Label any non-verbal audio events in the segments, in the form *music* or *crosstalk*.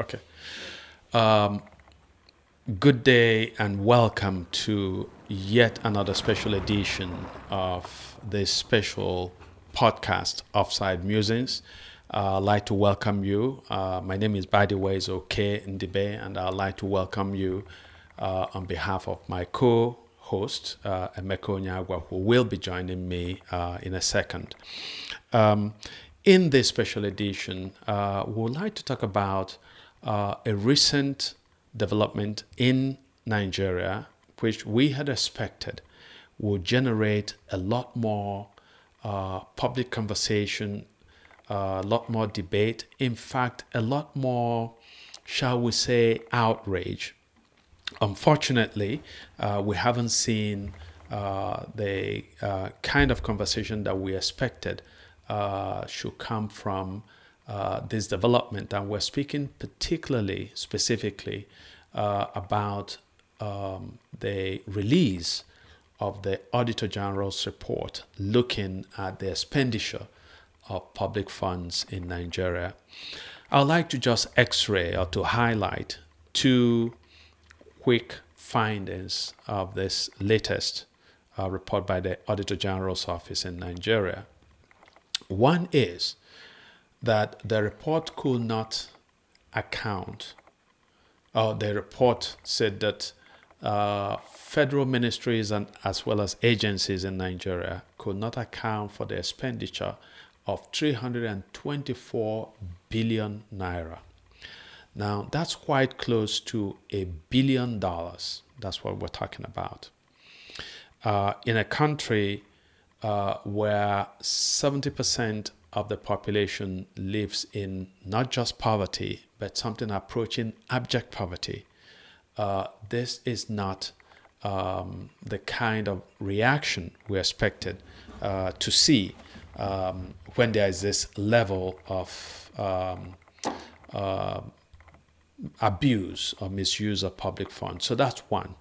Okay. Um, good day and welcome to yet another special edition of this special podcast, Offside Musings. Uh, I'd like to welcome you. Uh, my name is, by the way, is Okey Ndibe, and I'd like to welcome you uh, on behalf of my co host, uh, Emeka Onyeagwa, who will be joining me uh, in a second. Um, in this special edition, uh, we would like to talk about uh, a recent development in Nigeria, which we had expected would generate a lot more uh, public conversation, a lot more debate, in fact, a lot more, shall we say, outrage. Unfortunately, uh, we haven't seen uh, the uh, kind of conversation that we expected uh, should come from uh, this development. And we're speaking particularly, specifically, uh, about um, the release of the Auditor General's report looking at the expenditure of public funds in Nigeria. I'd like to just x ray or to highlight two quick findings of this latest uh, report by the Auditor General's office in Nigeria. One is that the report could not account, or the report said that uh, federal ministries and as well as agencies in Nigeria could not account for the expenditure of 324 billion naira. Now, that's quite close to a billion dollars. That's what we're talking about. Uh, in a country uh, where 70% of the population lives in not just poverty, but something approaching abject poverty, uh, this is not um, the kind of reaction we expected uh, to see um, when there is this level of um, uh, abuse or misuse of public funds. So that's one.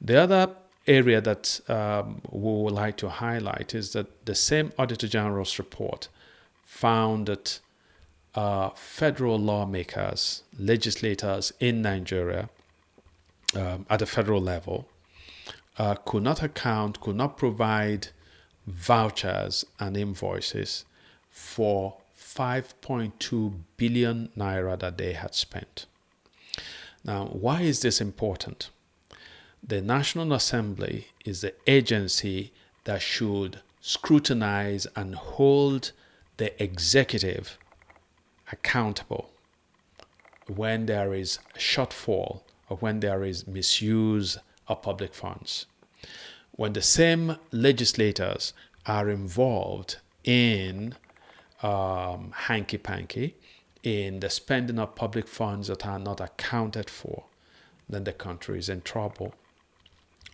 The other area that um, we would like to highlight is that the same Auditor General's report found that uh, federal lawmakers, legislators in Nigeria um, at the federal level uh, could not account, could not provide vouchers and invoices for 5.2 billion naira that they had spent. Now, why is this important? The National Assembly is the agency that should scrutinize and hold the executive accountable when there is a shortfall or when there is misuse of public funds. When the same legislators are involved in um, hanky panky, in the spending of public funds that are not accounted for, then the country is in trouble.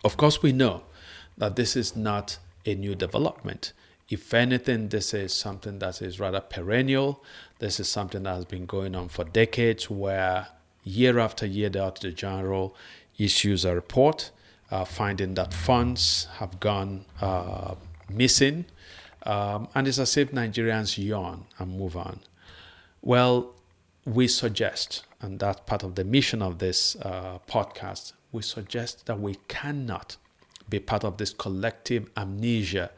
Of course, we know that this is not a new development. If anything, this is something that is rather perennial. This is something that has been going on for decades, where year after year, the Auditor General issues a report uh, finding that funds have gone uh, missing. Um, and it's as if Nigerians yawn and move on. Well, we suggest, and that's part of the mission of this uh, podcast, we suggest that we cannot be part of this collective amnesia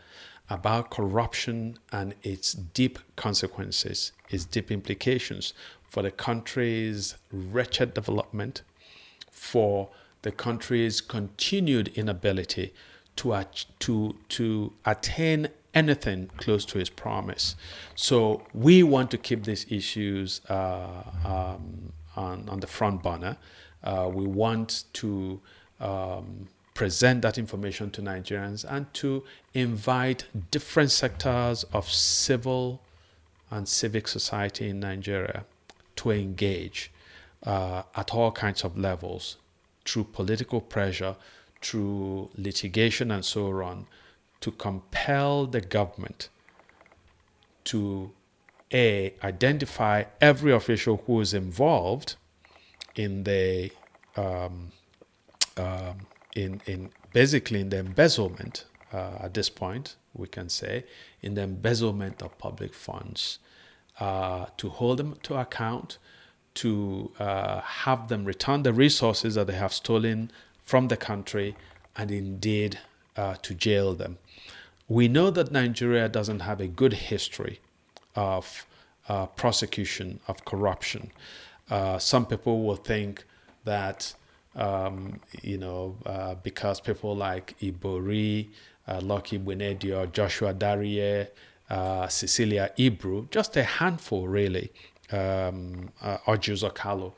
about corruption and its deep consequences, its deep implications for the country's wretched development, for the country's continued inability to, to, to attain anything close to its promise. So we want to keep these issues uh, um, on, on the front burner. Uh, we want to um, present that information to Nigerians and to invite different sectors of civil and civic society in Nigeria to engage uh, at all kinds of levels through political pressure, through litigation, and so on, to compel the government to a identify every official who is involved in the um, um, in in basically in the embezzlement uh, at this point we can say in the embezzlement of public funds uh, to hold them to account to uh, have them return the resources that they have stolen from the country and indeed uh, to jail them. We know that Nigeria doesn't have a good history of uh, prosecution of corruption. Uh, some people will think that, um, you know, uh, because people like Ibori, uh, Lucky Igbinedion, Joshua Dariye, uh, Cecilia Ibru, just a handful really, um, uh, Okalo,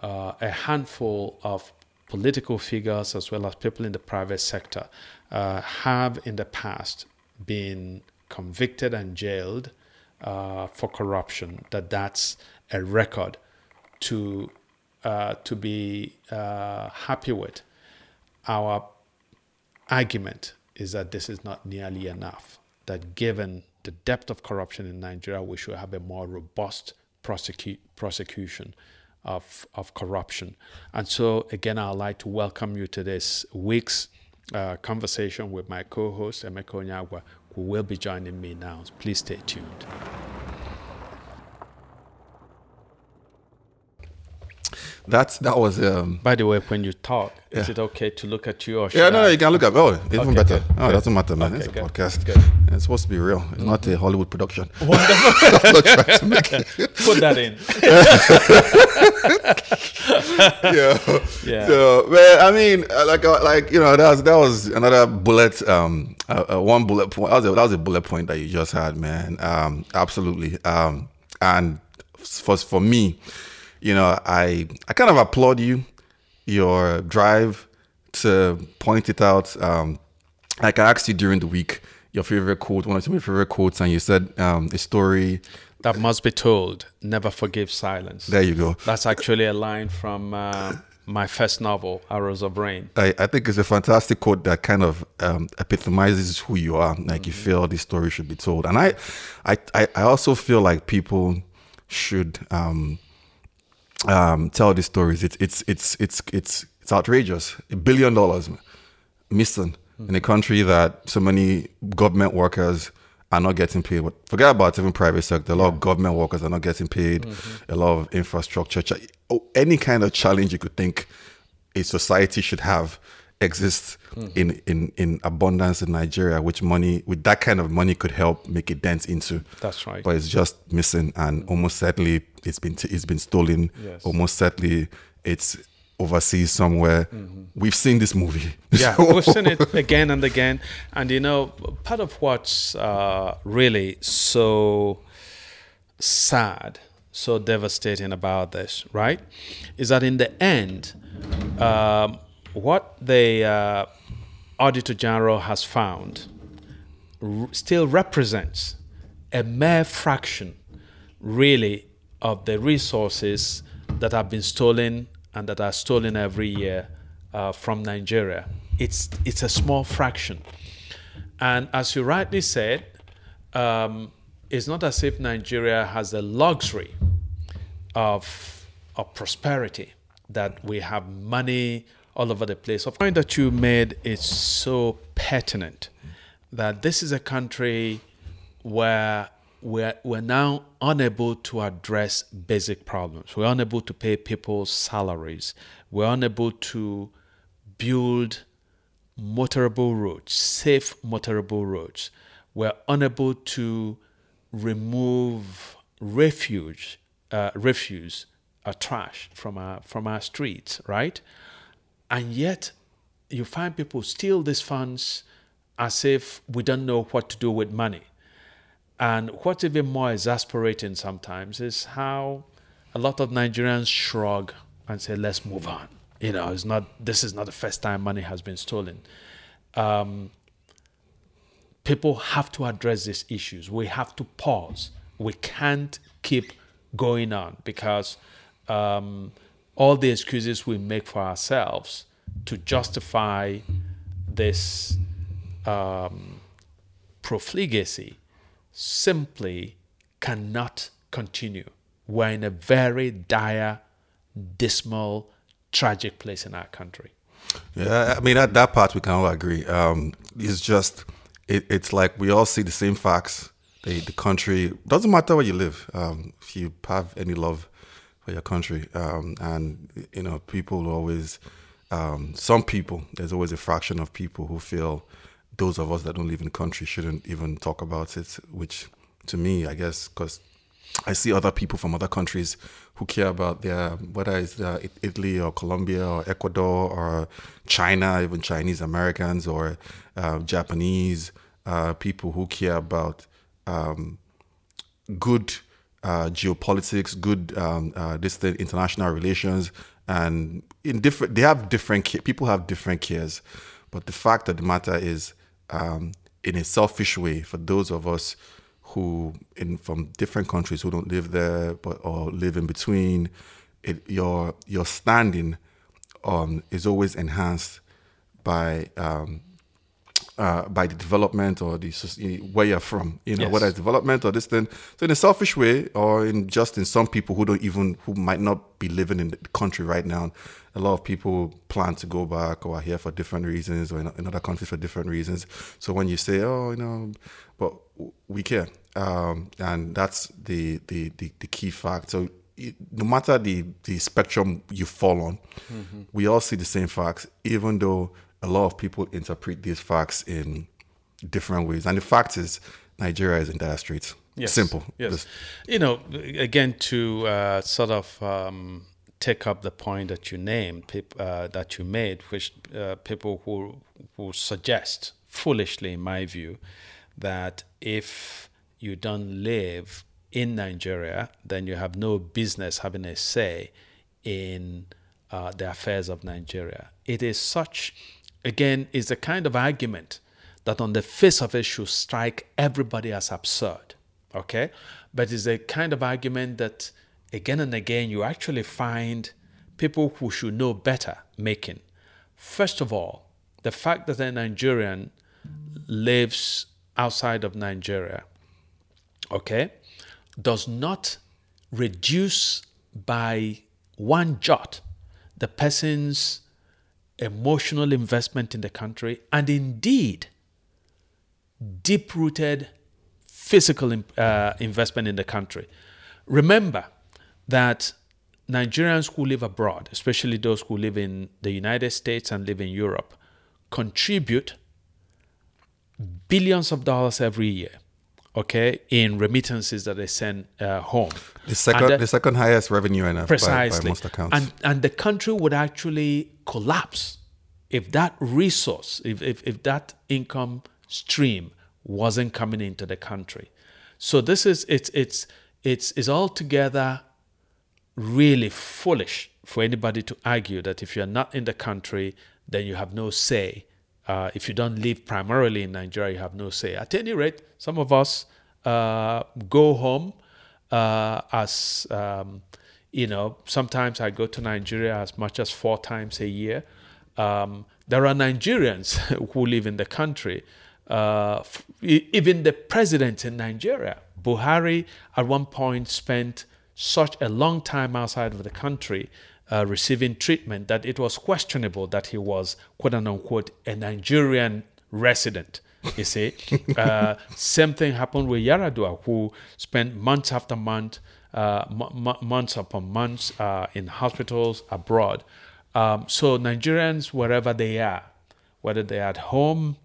uh, a handful of political figures as well as people in the private sector uh, have in the past been convicted and jailed uh, for corruption, that that's a record to uh, to be uh, happy with. Our argument is that this is not nearly enough. That given the depth of corruption in Nigeria, we should have a more robust prosecution of, of corruption. And so, again, I'd like to welcome you to this week's uh, conversation with my co host, Emeka Onyeagwa, who will be joining me now. Please stay tuned. That that was. Um, By the way, when you talk, is it okay to look at you or yeah, no, I- no, you can look at. Oh, even Okay, better. good, Oh, it doesn't matter, man. Okay, it's a good, podcast. good. Mm-hmm. It's supposed to be real. It's not a Hollywood production. *laughs* *laughs* *laughs* Put that in. yeah. Yeah. So, man, I mean, uh, like, uh, like you know, that was that was another bullet. Um, uh, uh, one bullet point. That was, a, that was a bullet point that you just had, man. Um, absolutely. Um, and for for me, you know, I I kind of applaud you, your drive to point it out. Um, like I asked you during the week, your favorite quote, one of your favorite quotes, and you said um, a story. That must be told. Never forgive silence. There you go. That's actually a line from uh, my first novel, Arrows of Rain. I, I think it's a fantastic quote that kind of um, epitomizes who you are. Like you feel this story should be told, and I, I, I I also feel like people should um, um, tell these stories. It's it's it's it's it's it's outrageous. A billion dollars missing in a country that so many government workers are not getting paid. But Forget about even private sector. A lot of government workers are not getting paid. A lot of infrastructure, oh, any kind of challenge you could think a society should have exists in, in, in abundance in Nigeria, which money, with that kind of money could help make a dent into. That's right. But it's just missing, and almost certainly it's been t- it's been stolen. Yes. Almost certainly it's overseas somewhere. We've seen this movie. Yeah, So- *laughs* we've seen it again and again. And you know, part of what's uh, really so sad, so devastating about this, right, is that in the end, um, what the uh, Auditor General has found r- still represents a mere fraction, really, of the resources that have been stolen and that are stolen every year uh, from Nigeria. It's it's a small fraction, and as you rightly said, um, it's not as if Nigeria has the luxury of of prosperity that we have money all over the place. The point that you made is so pertinent that this is a country where we're, we're now unable to address basic problems. We're unable to pay people's salaries. We're unable to build motorable roads, safe motorable roads. We're unable to remove refuge, uh, refuse, uh, trash from our from our streets, right? And yet, you find people steal these funds as if we don't know what to do with money. And what's even more exasperating sometimes is how a lot of Nigerians shrug and say, "Let's move on." You know, it's not. This is not the first time money has been stolen. Um, people have to address these issues. We have to pause. We can't keep going on because um, all the excuses we make for ourselves to justify this um, profligacy simply cannot continue. We're in a very dire, dismal, tragic place in our country. Yeah, I mean at that part we can all agree. Um, it's just it, it's like we all see the same facts. The the country doesn't matter where you live. Um, if you have any love for your country. Um, and you know, people always, um, some people, there's always a fraction of people who feel those of us that don't live in the country shouldn't even talk about it. Which, to me, I guess, because I see other people from other countries who care about their whether it's uh, Italy or Colombia or Ecuador or China, even Chinese Americans or uh, Japanese uh, people who care about um, good uh, geopolitics, good um, uh, distant international relations, and in different they have different people have different cares, but the fact of the matter is, um, in a selfish way, for those of us who in from different countries who don't live there but or live in between, it, your your standing um, is always enhanced by um, uh, by the development or the where you're from, you know, yes. whether it's development or this thing. So in a selfish way, or in just in some people who don't even who might not be living in the country right now, a lot of people plan to go back or are here for different reasons or in, in other countries for different reasons. So when you say, oh, you know, but we care, um, and that's the, the the the key fact. So no matter the the spectrum you fall on, mm-hmm. we all see the same facts, even though a lot of people interpret these facts in different ways. And the fact is, Nigeria is in dire straits. Yes. Simple. Yes. Just, you know, again, to uh, sort of um, take up the point that you named, uh, that you made, which uh, people who who suggest foolishly, in my view, that if you don't live in Nigeria, then you have no business having a say in uh, the affairs of Nigeria. It is such again, is a kind of argument that on the face of it should strike everybody as absurd. Okay? But it's a kind of argument that again and again you actually find people who should know better making. First of all, the fact that a Nigerian lives outside of Nigeria, okay, does not reduce by one jot the person's emotional investment in the country, and indeed deep rooted physical uh, investment in the country. Remember that Nigerians who live abroad, especially those who live in the United States and live in Europe, contribute billions of dollars every year okay, in remittances that they send uh, home. The second, the, the, second highest revenue earner precisely. By, by most accounts. And, and the country would actually collapse if that resource, if, if, if that income stream wasn't coming into the country. So this is, it's, it's, it's, it's altogether really foolish for anybody to argue that if you're not in the country, then you have no say uh, if you don't live primarily in Nigeria, you have no say. At any rate, some of us uh, go home uh, as, um, you know, sometimes I go to Nigeria as much as four times a year. Um, there are Nigerians *laughs* who live in the country. Uh, even the president in Nigeria, Buhari, at one point spent such a long time outside of the country uh, receiving treatment that it was questionable that he was, quote unquote, a Nigerian resident. You see, *laughs* uh, same thing happened with Yar'Adua, who spent months after month, uh, m- months upon months uh, in hospitals abroad. Um, so Nigerians, wherever they are, whether they're at home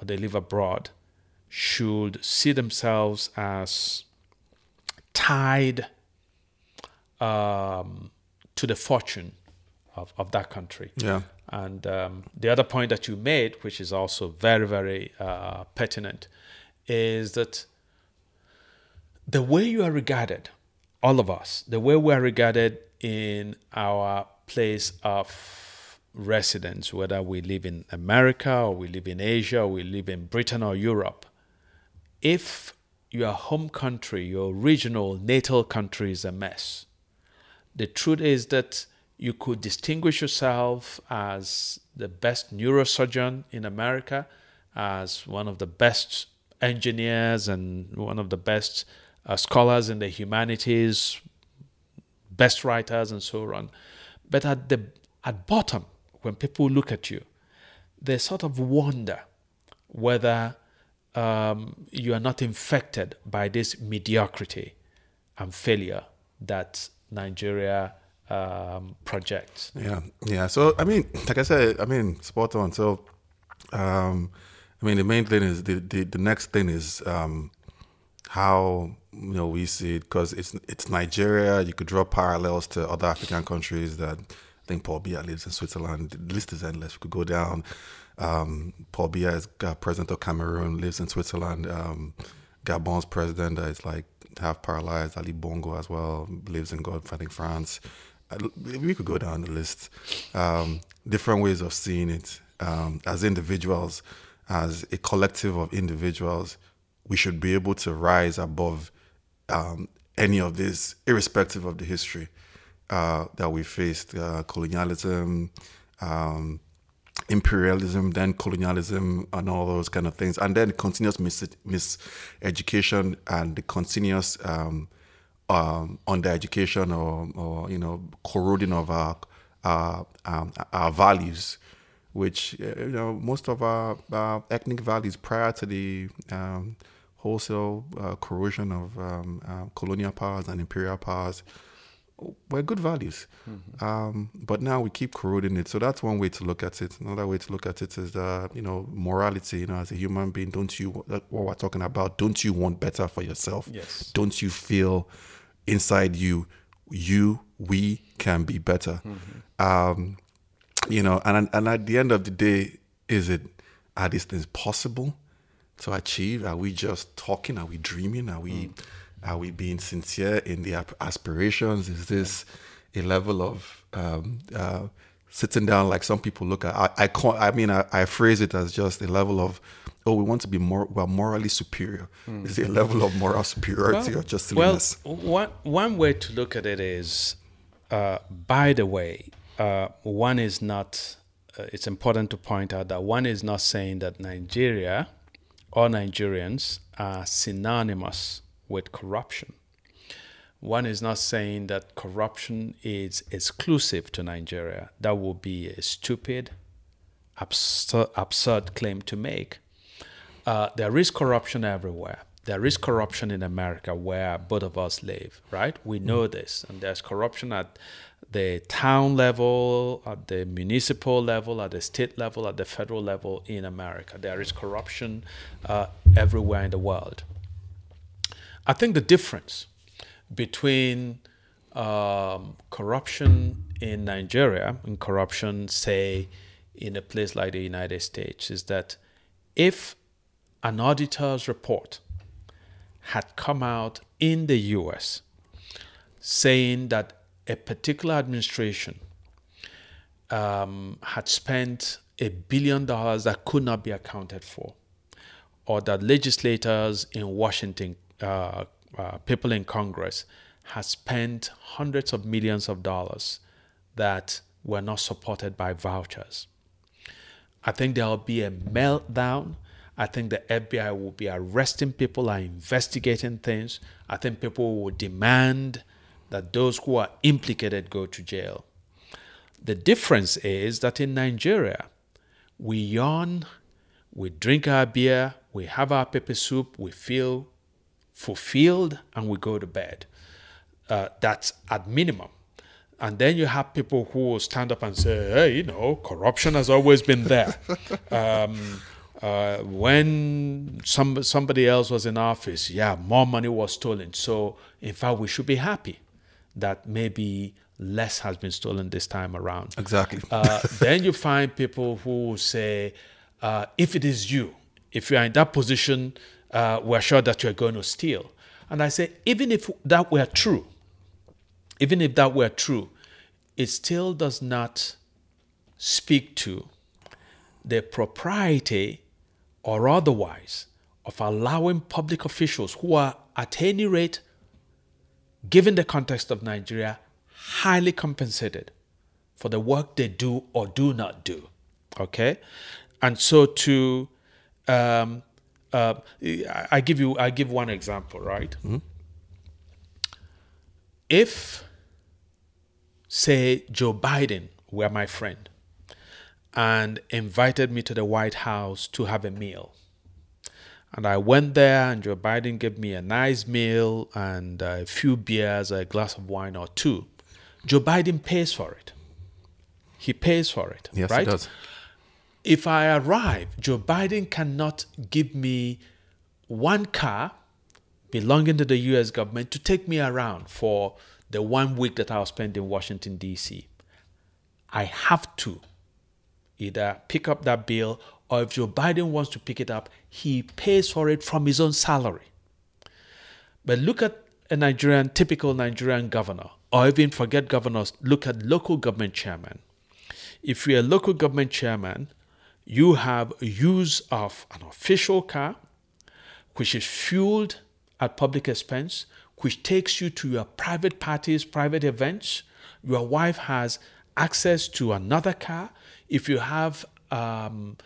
or they live abroad, should see themselves as tied um, to the fortune of, of that country. Yeah. And um, the other point that you made, which is also very, very uh, pertinent, is that the way you are regarded, all of us, the way we are regarded in our place of residence, whether we live in America or we live in Asia or we live in Britain or Europe, if your home country, your regional natal country is a mess, the truth is that you could distinguish yourself as the best neurosurgeon in America, as one of the best engineers and one of the best uh, scholars in the humanities, best writers, and so on. But at the at bottom, when people look at you, they sort of wonder whether um, you are not infected by this mediocrity and failure that Nigeria um, projects. Yeah, yeah. So I mean, like I said, I mean, spot on. So, um, I mean, the main thing is the the, the next thing is um, how you know we see it because it's it's Nigeria. You could draw parallels to other African countries that I think Paul Biya lives in Switzerland. The list is endless. We could go down. Um, Paul Biya is uh, president of Cameroon, lives in Switzerland. Um, Gabon's president is like half paralyzed, Ali Bongo as well, lives in God, I think France. We could go down the list. Um, different ways of seeing it um, as individuals, as a collective of individuals. We should be able to rise above um, any of this, irrespective of the history uh, that we faced, uh, colonialism, um, imperialism, then colonialism, and all those kind of things, and then continuous mis- miseducation and the continuous um, um, undereducation or, or you know corroding of our um, our values, which uh, you know most of our, our ethnic values prior to the um, wholesale uh, corrosion of um, uh, colonial powers and imperial powers were good values. Mm-hmm. Um, but now we keep corroding it. So that's one way to look at it. Another way to look at it is, uh, you know, morality. You know, as a human being, don't you, what we're talking about, don't you want better for yourself? Yes. Don't you feel inside you, you, we can be better? Mm-hmm. Um, you know, and, and at the end of the day, is it, are these things possible to achieve? Are we just talking? Are we dreaming? Are we, mm are we being sincere in the aspirations? Is this a level of um, uh, sitting down like some people look at? I, I can't. I mean, I, I, phrase it as just a level of, oh, we want to be more, well, morally superior. Mm. Is it a level of moral superiority well, or just silliness? Well, one one way to look at it is, uh, by the way, uh, one is not. Uh, it's important to point out that one is not saying that Nigeria or Nigerians are synonymous with corruption. One is not saying that corruption is exclusive to Nigeria. That would be a stupid, absurd, absurd claim to make. Uh, there is corruption everywhere. There is corruption in America where both of us live, right? We know mm. this. And there's corruption at the town level, at the municipal level, at the state level, at the federal level in America. There is corruption uh, everywhere in the world. I think the difference between um, corruption in Nigeria and corruption, say, in a place like the United States, is that if an auditor's report had come out in the US saying that a particular administration um, had spent a billion dollars that could not be accounted for, or that legislators in Washington uh, uh, people in Congress has spent hundreds of millions of dollars that were not supported by vouchers. I think there will be a meltdown. I think the FBI will be arresting people and investigating things. I think people will demand that those who are implicated go to jail. The difference is that in Nigeria, we yawn, we drink our beer, we have our pepper soup, we feel fulfilled and we go to bed. Uh, that's at minimum. And then you have people who will stand up and say, hey, you know, corruption has always been there. *laughs* um, uh, when some, somebody else was in office, yeah, more money was stolen. So, in fact, we should be happy that maybe less has been stolen this time around. Exactly. uh, then you find people who say, uh, if it is you, if you are in that position, uh, we're sure that you're going to steal. And I say, even if that were true, even if that were true, it still does not speak to the propriety or otherwise of allowing public officials who are at any rate, given the context of Nigeria, highly compensated for the work they do or do not do. Okay? And so to um, uh, I give you I give one example, right? Mm-hmm. If say Joe Biden were my friend and invited me to the White House to have a meal. And I went there, and Joe Biden gave me a nice meal and a few beers, a glass of wine or two. Joe Biden pays for it. He pays for it. Yes, right? he does. If I arrive, Joe Biden cannot give me one car belonging to the US government to take me around for the one week that I'll spend in Washington, D.C. I have to either pick up that bill or if Joe Biden wants to pick it up, he pays for it from his own salary. But look at a Nigerian, typical Nigerian governor, or even forget governors, look at local government chairman. If you're a local government chairman, you have use of an official car, which is fueled at public expense, which takes you to your private parties, private events. Your wife has access to another car. If you have um,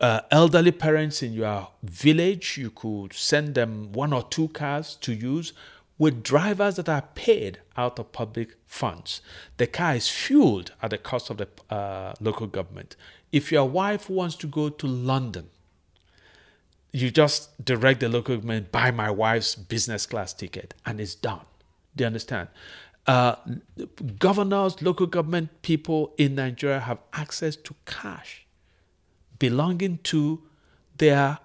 uh, elderly parents in your village, you could send them one or two cars to use with drivers that are paid out of public funds. The car is fueled at the cost of the uh, local government. If your wife wants to go to London, you just direct the local government, buy my wife's business class ticket, and it's done. Do you understand? Uh, governors, local government people in Nigeria have access to cash belonging to their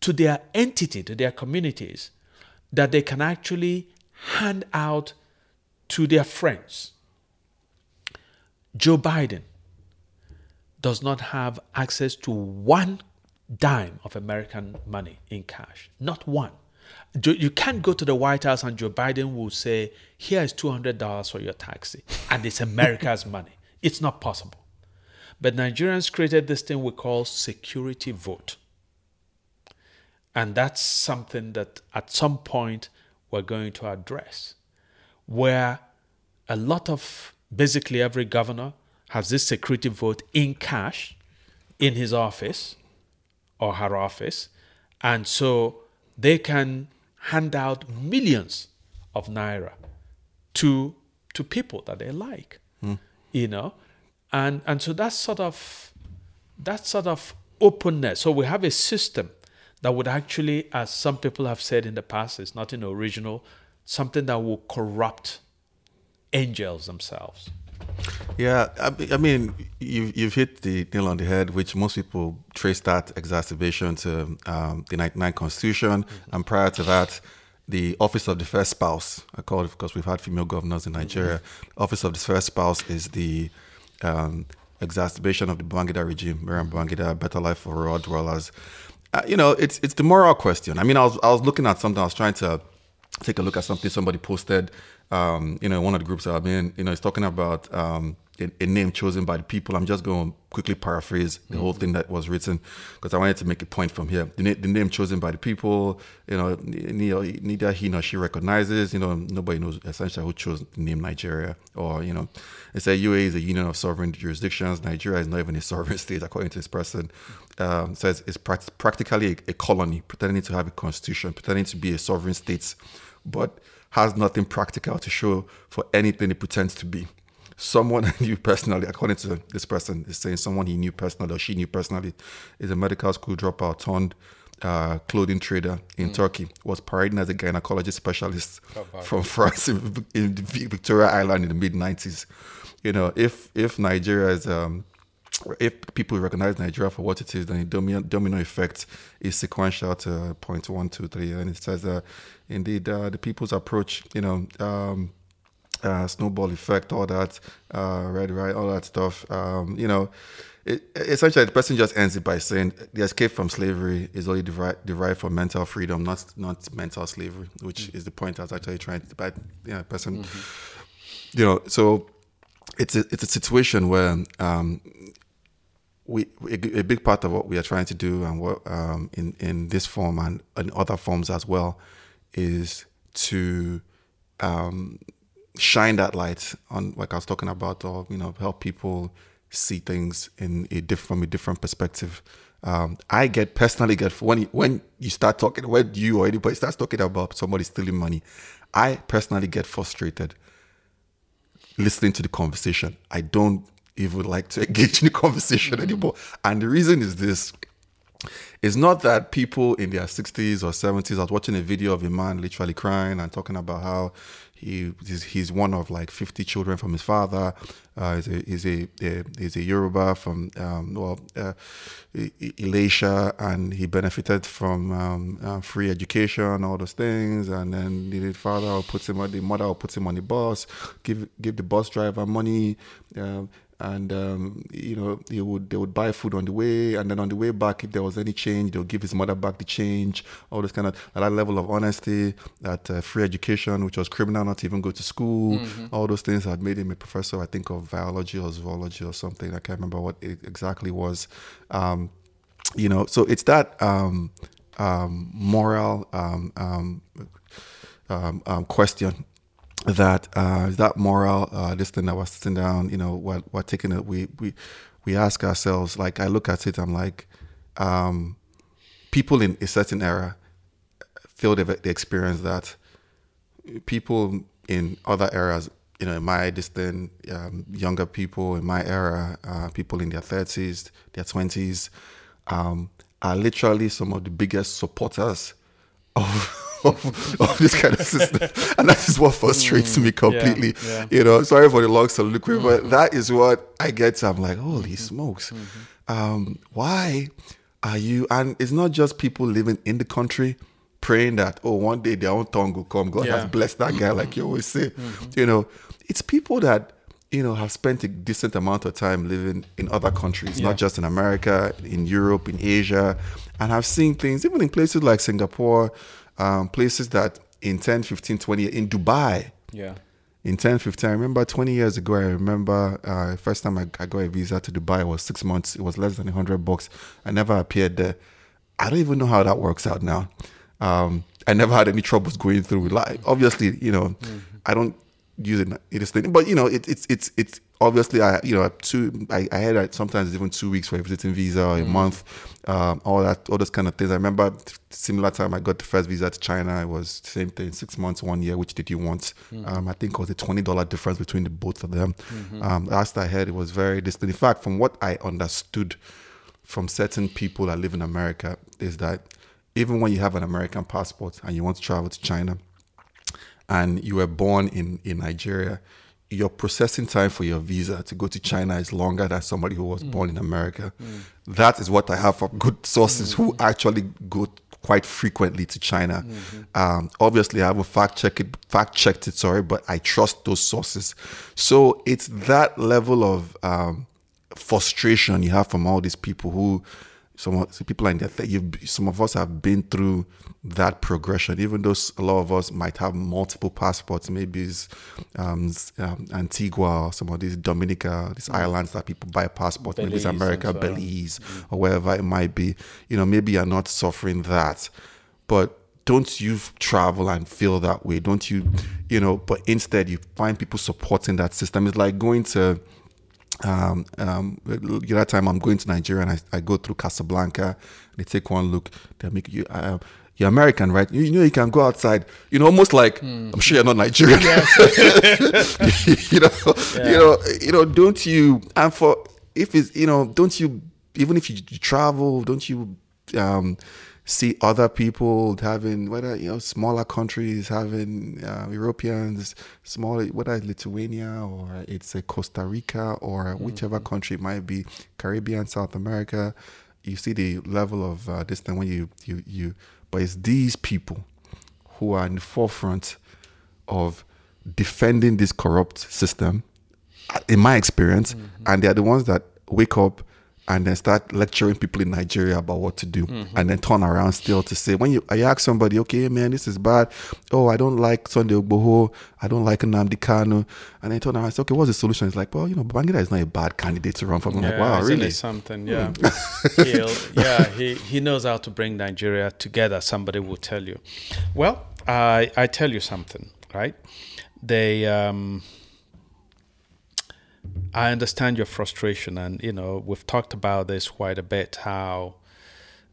to their entity, to their communities, that they can actually hand out to their friends. Joe Biden does not have access to one dime of American money in cash. Not one. You can't go to the White House and Joe Biden will say, Here is $200 for your taxi, and it's America's *laughs* money. It's not possible. But Nigerians created this thing we call security vote. And that's something that at some point we're going to address, where a lot of basically every governor has this security vote in cash in his office or her office. And so they can hand out millions of naira to to people that they like. Mm. You know? And and so that's sort of that sort of openness. So we have a system that would actually, as some people have said in the past, is nothing original, something that will corrupt angels themselves. Yeah, I, I mean, you've, you've hit the nail on the head, which most people trace that exacerbation to um, the 99 Constitution. Mm-hmm. And prior to that, the Office of the First Spouse, I call it because we've had female governors in Nigeria. Mm-hmm. Office of the First Spouse is the um, exacerbation of the Babangida regime, Maryam Babangida, Better Life for All Dwellers. Uh, you know, it's it's the moral question. I mean, I was I was looking at something. I was trying to take a look at something somebody posted. Um, you know, one of the groups I've been, You know, it's talking about um, a, a, name chosen by the people. I'm just going to quickly paraphrase the mm-hmm. whole thing that was written because I wanted to make a point from here. The, na- the, name chosen by the people. You know, neither he nor she recognizes. You know, nobody knows essentially who chose the name Nigeria or you know, it said UAE is a union of sovereign jurisdictions. Nigeria is not even a sovereign *laughs* state according to this person um, says it's practically a, a, colony, pretending to have a constitution, pretending to be a sovereign state, but has nothing practical to show for anything it pretends to be. Someone I *laughs* knew personally, according to this person, is saying someone he knew personally or she knew personally, is a medical school dropout turned uh, clothing trader in mm. Turkey, was parading as a gynecology specialist oh, from France in, in, Victoria Island in the mid 90s. You know, if if Nigeria is um, if people recognize Nigeria for what it is, then the domino, domino effect is sequential to point one, two, three, and it says uh, indeed uh, the people's approach, you know, um, uh, snowball effect, all that, uh, red, right, all that stuff. Um, you know, it, essentially the person just ends it by saying the escape from slavery is only derived, derived from mental freedom, not not mental slavery, which mm-hmm. is the point I was actually trying to. But yeah, person, mm-hmm. you know, so it's a it's a situation where um, we a, big part of what we are trying to do and what um, in in this form and in other forms as well is to um, shine that light on like I was talking about or you know help people see things in a different from a different perspective. Um, I get personally get when you, when you start talking when you or anybody starts talking about somebody stealing money, I personally get frustrated listening to the conversation. I don't even like to *laughs* engage in the conversation anymore. And the reason is this it's not that people in their 60s or 70s. I was watching a video of a man literally crying and talking about how he he's, one of like 50 children from his father. Uh, he's a he's a, a he's a Yoruba from um, well uh, Ilesha, and he benefited from um, uh, free education, all those things. And then the father puts him on the mother or puts him on the bus, give give the bus driver money. Um, and um, you know he would they would buy food on the way. And then on the way back if there was any change they'll give his mother back the change. All this kind of that level of honesty that uh, free education which was criminal not to even go to school. Mm-hmm. all those things had made him a professor i think of biology or zoology or something. I can't remember what it exactly was. Um, you know so it's that um, um moral um, um, question that uh, that moral uh, this thing that was sitting down you know what what taking it we we we ask ourselves like i look at it i'm like um, people in a certain era feel they they experience that. People in other eras you know in my distant um, younger people in my era uh, people in their 30s their 20s um, are literally some of the biggest supporters of *laughs* of, of this kind of system. *laughs* And that is what frustrates mm, me completely. Yeah, yeah. You know, sorry for the long soliloquy, mm-hmm. but that is what I get to. I'm like, holy mm-hmm. smokes. Mm-hmm. Um, why are you, and it's not just people living in the country praying that, oh, one day their own tongue will come. God yeah. has blessed that guy, like *clears throat* you always say. Mm-hmm. You know, it's people that you know, have spent a decent amount of time living in other countries, yeah. not just in America, in Europe, in Asia, and have seen things, even in places like Singapore, um, places that in 10, 15, 20, in Dubai. Yeah. In 10, 15, I remember 20 years ago, I remember uh, first time I, I got a visa to Dubai was six months. It was less than 100 bucks. I never appeared there. I don't even know how that works out now. Um, I never had any troubles going through. Like, obviously, you know, mm-hmm. I don't use it, It is, thing, but you know, it, it's it's it's obviously I you know two I, I had sometimes even two weeks for a visiting visa, or a mm. month, um, all that all those kind of things. I remember similar time I got the first visa to China. It was same thing, six months, one year. Which did you want? Mm. Um, I think it was a twenty dollar difference between the both of them. Mm-hmm. Um, last I heard, it was very distant. In fact, from what I understood from certain people that live in America, is that even when you have an American passport and you want to travel to China, and you were born in in Nigeria your processing time for your visa to go to China is longer than somebody who was mm. born in America. Mm. That is what I have from good sources mm. who actually go quite frequently to China. Mm-hmm. Um, obviously, I haven't fact checked it, fact checked it, sorry, but I trust those sources. So it's that level of um, frustration you have from all these people who some, people in that you some of us have been through that progression even though a lot of us might have multiple passports maybe it's um, um, antigua or some of these dominica these mm. islands that people buy passports maybe it's america belize mm-hmm. or wherever it might be you know maybe you're not suffering that but don't you travel and feel that way don't you you know but instead you find people supporting that system it's like going to um, um, you know, that time I'm going to Nigeria and I, I go through Casablanca. They take one look. They make you. Uh, you're American, right? You, you, know you can go outside. You know, almost like mm. I'm sure you're not Nigerian. *laughs* you know, yeah. you know, you know. Don't you? And for if it's you know, don't you? Even if you, you travel, don't you? Um, see other people having whether you know smaller countries having uh, Europeans small whether it's Lithuania or it's a Costa Rica or mm-hmm. whichever country it might be Caribbean South America you see the level of uh, this thing when you you you but it's these people who are in the forefront of defending this corrupt system in my experience mm-hmm. and they're the ones that wake up and then start lecturing people in Nigeria about what to do, mm-hmm. and then turn around still to say when you I ask somebody, okay, man, this is bad. Oh, I don't like Sunday Igboho. I don't like Nnamdi Kanu, and then turn around and say, okay, what's the solution? It's like, well, you know, Babangida is not a bad candidate to run for. I'm yeah, like, wow, really? Something, yeah, *laughs* hmm. yeah. He he knows how to bring Nigeria together. Somebody will tell you. Well, I I tell you something, right? They. Um, I understand your frustration, and you know we've talked about this quite a bit. How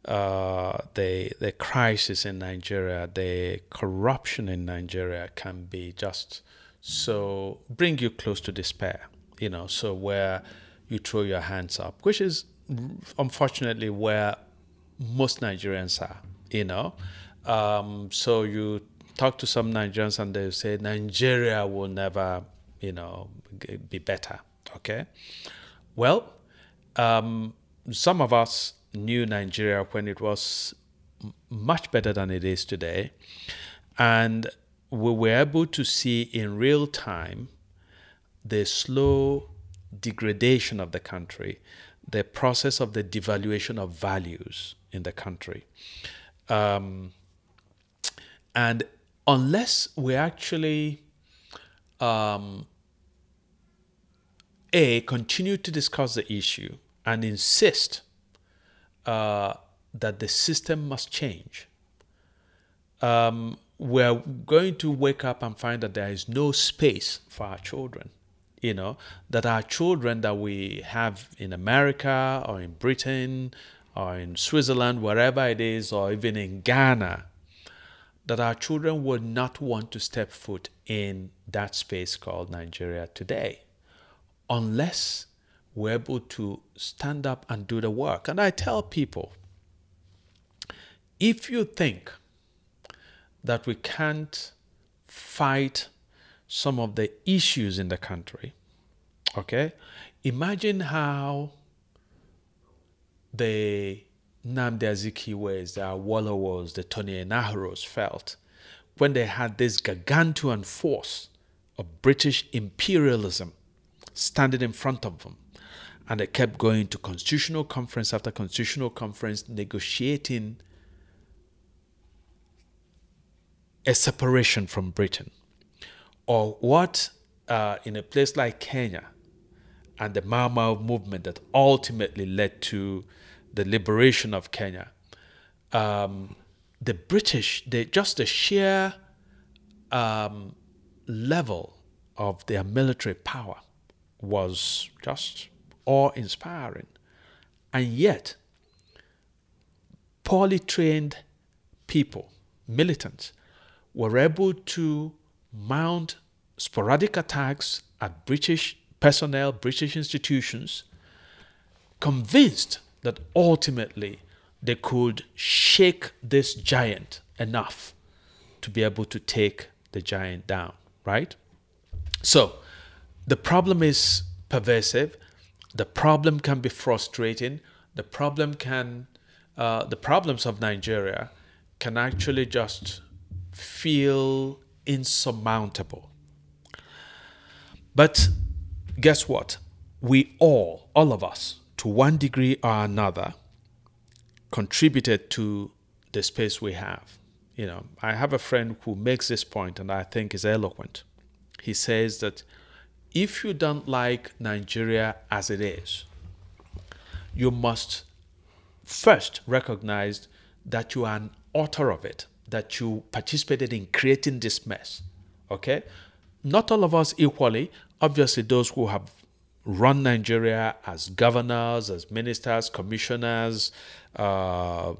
uh, the the crisis in Nigeria, the corruption in Nigeria, can be just so bring you close to despair. You know, so where you throw your hands up, which is unfortunately where most Nigerians are, you know. Um, so you talk to some Nigerians and they say Nigeria will never, you know, be better. Okay. Well, um, some of us knew Nigeria when it was much better than it is today. And we were able to see in real time the slow degradation of the country, the process of the devaluation of values in the country. Um, and unless we actually um, a continue to discuss the issue and insist uh, that the system must change. Um, we're going to wake up and find that there is no space for our children you know that our children that we have in america or in britain or in switzerland wherever it is or even in ghana that our children would not want to step foot in that space called Nigeria today unless we're able to stand up and do the work. And I tell people if you think that we can't fight some of the issues in the country, okay, imagine how the Nnamdi Azikiwes, the Awolowos, the Tony Enahoros felt when they had this gargantuan force of British imperialism standing in front of them. And they kept going to constitutional conference after constitutional conference, negotiating a separation from Britain. Or what uh, in a place like Kenya and the Mau Mau movement that ultimately led to the liberation of Kenya, um, the British, they, just the sheer um, level of their military power was just awe inspiring. And yet, poorly trained people, militants, were able to mount sporadic attacks at British personnel, British institutions, convinced that ultimately they could shake this giant enough to be able to take the giant down, right? So the problem is pervasive. The problem can be frustrating. The problem can, uh, the problems of Nigeria can actually just feel insurmountable. But guess what? We all, all of us, to one degree or another, contributed to the space we have. You know, I have a friend who makes this point and I think is eloquent. He says that if you don't like Nigeria as it is, you must first recognize that you are an author of it, that you participated in creating this mess. Okay? Not all of us equally. Obviously, those who have run Nigeria as governors, as ministers, commissioners, uh,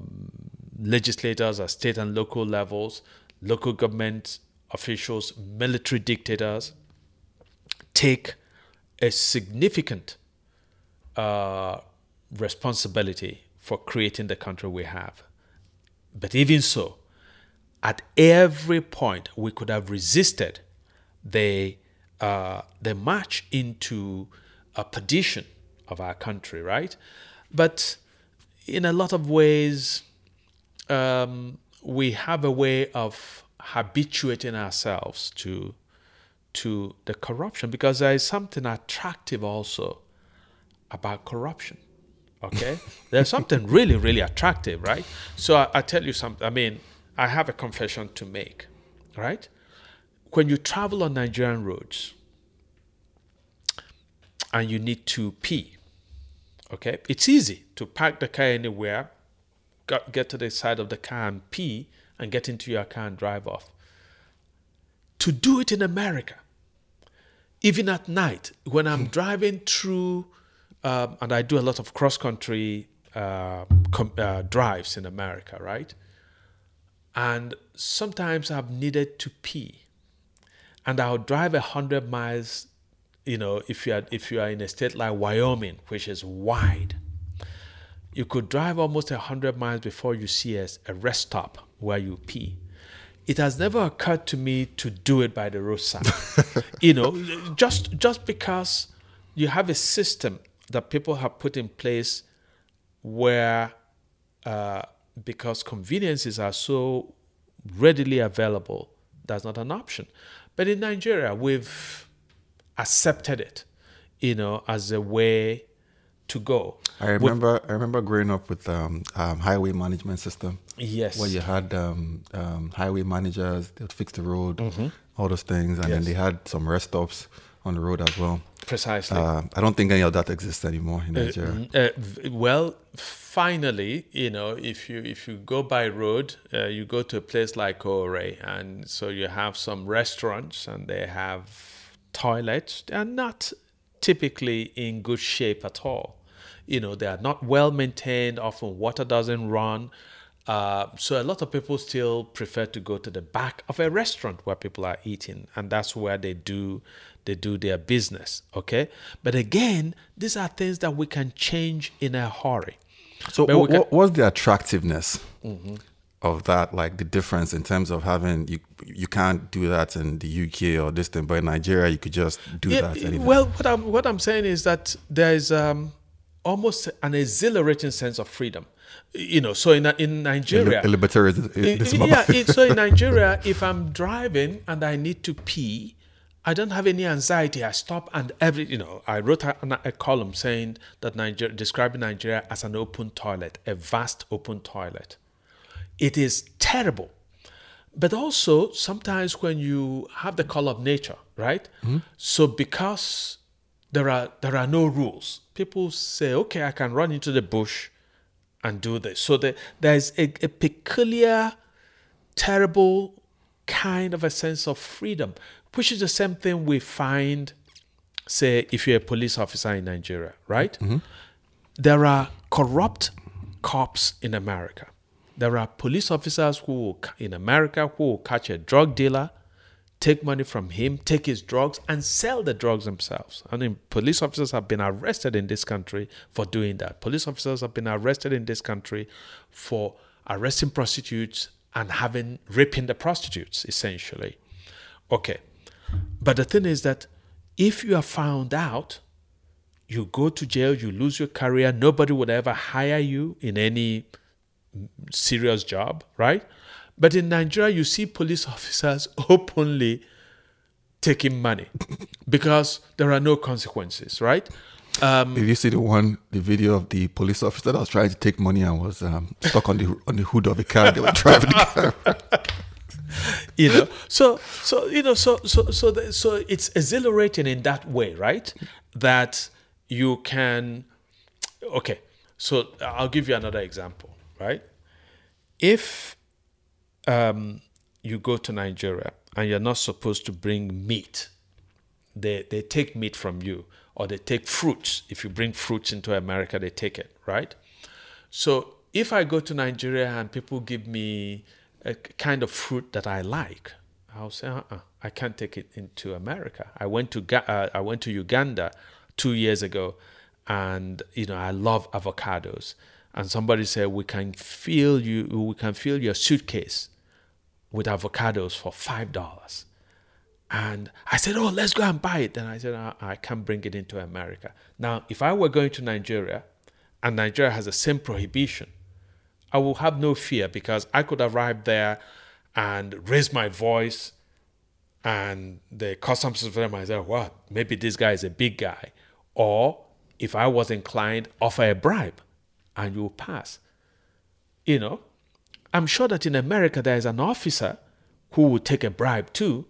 legislators at state and local levels, local government officials, military dictators take a significant uh, responsibility for creating the country we have. But even so, at every point, we could have resisted the, uh, the march into a perdition of our country, right? But in a lot of ways, um, we have a way of habituating ourselves to to the corruption because there is something attractive also about corruption. Okay, *laughs* there's something really really attractive, right? So I, I tell you something. I mean, I have a confession to make, right? When you travel on Nigerian roads, and you need to pee. Okay, it's easy to park the car anywhere, get to the side of the car and pee, and get into your car and drive off. To do it in America, even at night, when I'm driving through, um, and I do a lot of cross country uh, com- uh, drives in America, right? And sometimes I've needed to pee, and I'll drive a hundred miles you know, if you are if you are in a state like Wyoming, which is wide, You could drive almost 100 miles before you see a, a rest stop where you pee. It has never occurred to me to do it by the roadside. *laughs* you know, just just because you have a system that people have put in place where uh, because conveniences are so readily available, that's not an option. But in Nigeria, we've accepted it, you know, as a way to go. I remember I remember growing up with um, um, highway management system. Yes. Where you had um, um, highway managers, they would fix the road, all those things, and then they had some rest stops on the road as well. Precisely. Uh, I don't think any of that exists anymore in Nigeria. Uh, v- well, finally, you know, if you if you go by road, uh, you go to a place like Ore, and so you have some restaurants, and they have toilets. They are not typically in good shape at all. You know, they are not well maintained. Often, water doesn't run. Uh, so a lot of people still prefer to go to the back of a restaurant where people are eating, and that's where they do they do their business. Okay, but again, these are things that we can change in a hurry. So, what, can- what's the attractiveness Mm-hmm. Of that? Like the difference in terms of having you you can't do that in the UK or this thing, but in Nigeria you could just do Yeah, that. Anything. well, what I'm what I'm saying is that there is um, almost an exhilarating sense of freedom. You know, so in in Nigeria, Li- libertarianism. I- this I- month. yeah, it, so in Nigeria, if I'm driving and I need to pee, I don't have any anxiety. I stop and every, you know, I wrote a, a column saying that Nigeria, describing Nigeria as an open toilet, a vast open toilet. It is terrible. But also, sometimes when you have the call of nature, right? Mm-hmm. So because there are there are no rules, people say, okay, I can run into the bush and do this. So the, there's a, a peculiar, terrible kind of a sense of freedom, which is the same thing we find, say, if you're a police officer in Nigeria, right? Mm-hmm. There are corrupt cops in America. There are police officers who in America who will catch a drug dealer, take money from him, take his drugs, and sell the drugs themselves. I mean, police officers have been arrested in this country for doing that. Police officers have been arrested in this country for arresting prostitutes and having raping the prostitutes, essentially. Okay. But the thing is that if you are found out, you go to jail, you lose your career, nobody would ever hire you in any serious job, right? But in Nigeria, you see police *laughs* officers openly taking money *laughs* because there are no consequences, right? Um, Did you see the one, the video of the police officer that was trying to take money and was um, stuck on the on the hood of a car? They were *laughs* driving the car. you know, so so you know, so so so the, so it's exhilarating in that way, right? That you can, okay. So I'll give you another example, right? If um, you go to Nigeria and you're not supposed to bring meat, they they take meat from you, or they take fruits. If you bring fruits into America, they take it, right? So if I go to Nigeria and people give me a kind of fruit that I like, I'll say, uh-uh, I can't take it into America. I went to uh, I went to Uganda two years ago, and you know I love avocados. And somebody said we can fill you, we can fill your suitcase with avocados for five dollars. And I said, "Oh, let's go and buy it." Then I said, "Uh, "I can't bring it into America." Now, if I were going to Nigeria, and Nigeria has the same prohibition, I will have no fear because I could arrive there and raise my voice, and the customs officer might say, "What? Maybe this guy is a big guy," or if I was inclined, offer a bribe, and you will pass. You know, I'm sure that in America there is an officer who would take a bribe too,